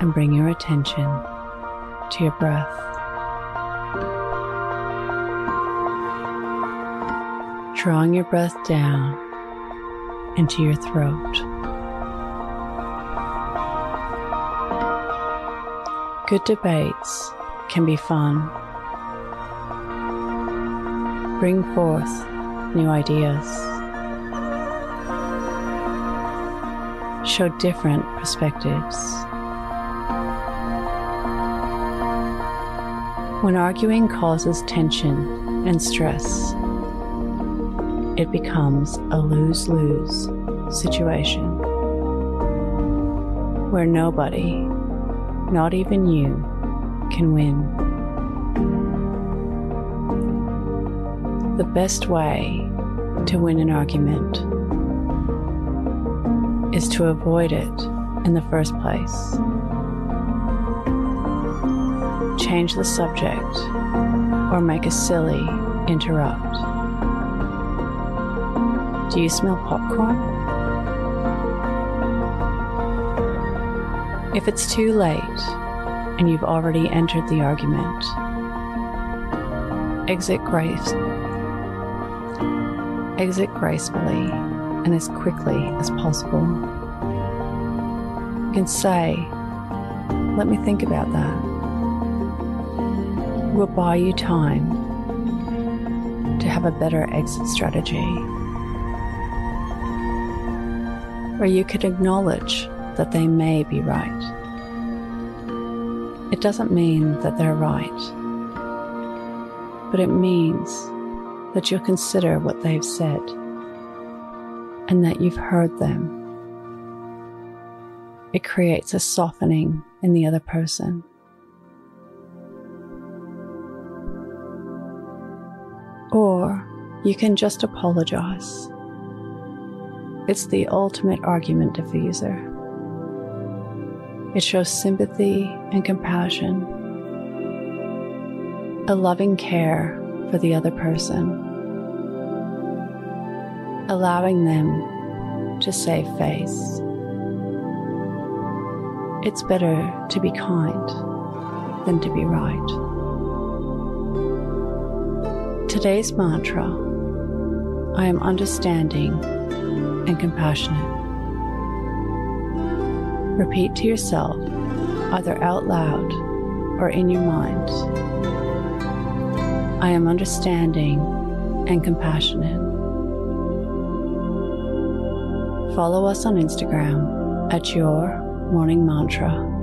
and bring your attention to your breath. Drawing your breath down into your throat. Good debates can be fun. Bring forth new ideas. Show different perspectives. When arguing causes tension and stress, it becomes a lose lose situation where nobody, not even you, can win. The best way to win an argument is to avoid it in the first place change the subject, or make a silly interrupt. Do you smell popcorn? If it's too late and you've already entered the argument, exit grace exit gracefully and as quickly as possible. You can say, Let me think about that will buy you time to have a better exit strategy. Or you could acknowledge that they may be right. It doesn't mean that they're right, but it means that you'll consider what they've said and that you've heard them. It creates a softening in the other person. Or you can just apologize. It's the ultimate argument diffuser. It shows sympathy and compassion, a loving care for the other person, allowing them to save face. It's better to be kind than to be right. Today's mantra I am understanding and compassionate. Repeat to yourself, either out loud or in your mind I am understanding and compassionate. Follow us on Instagram at Your Morning Mantra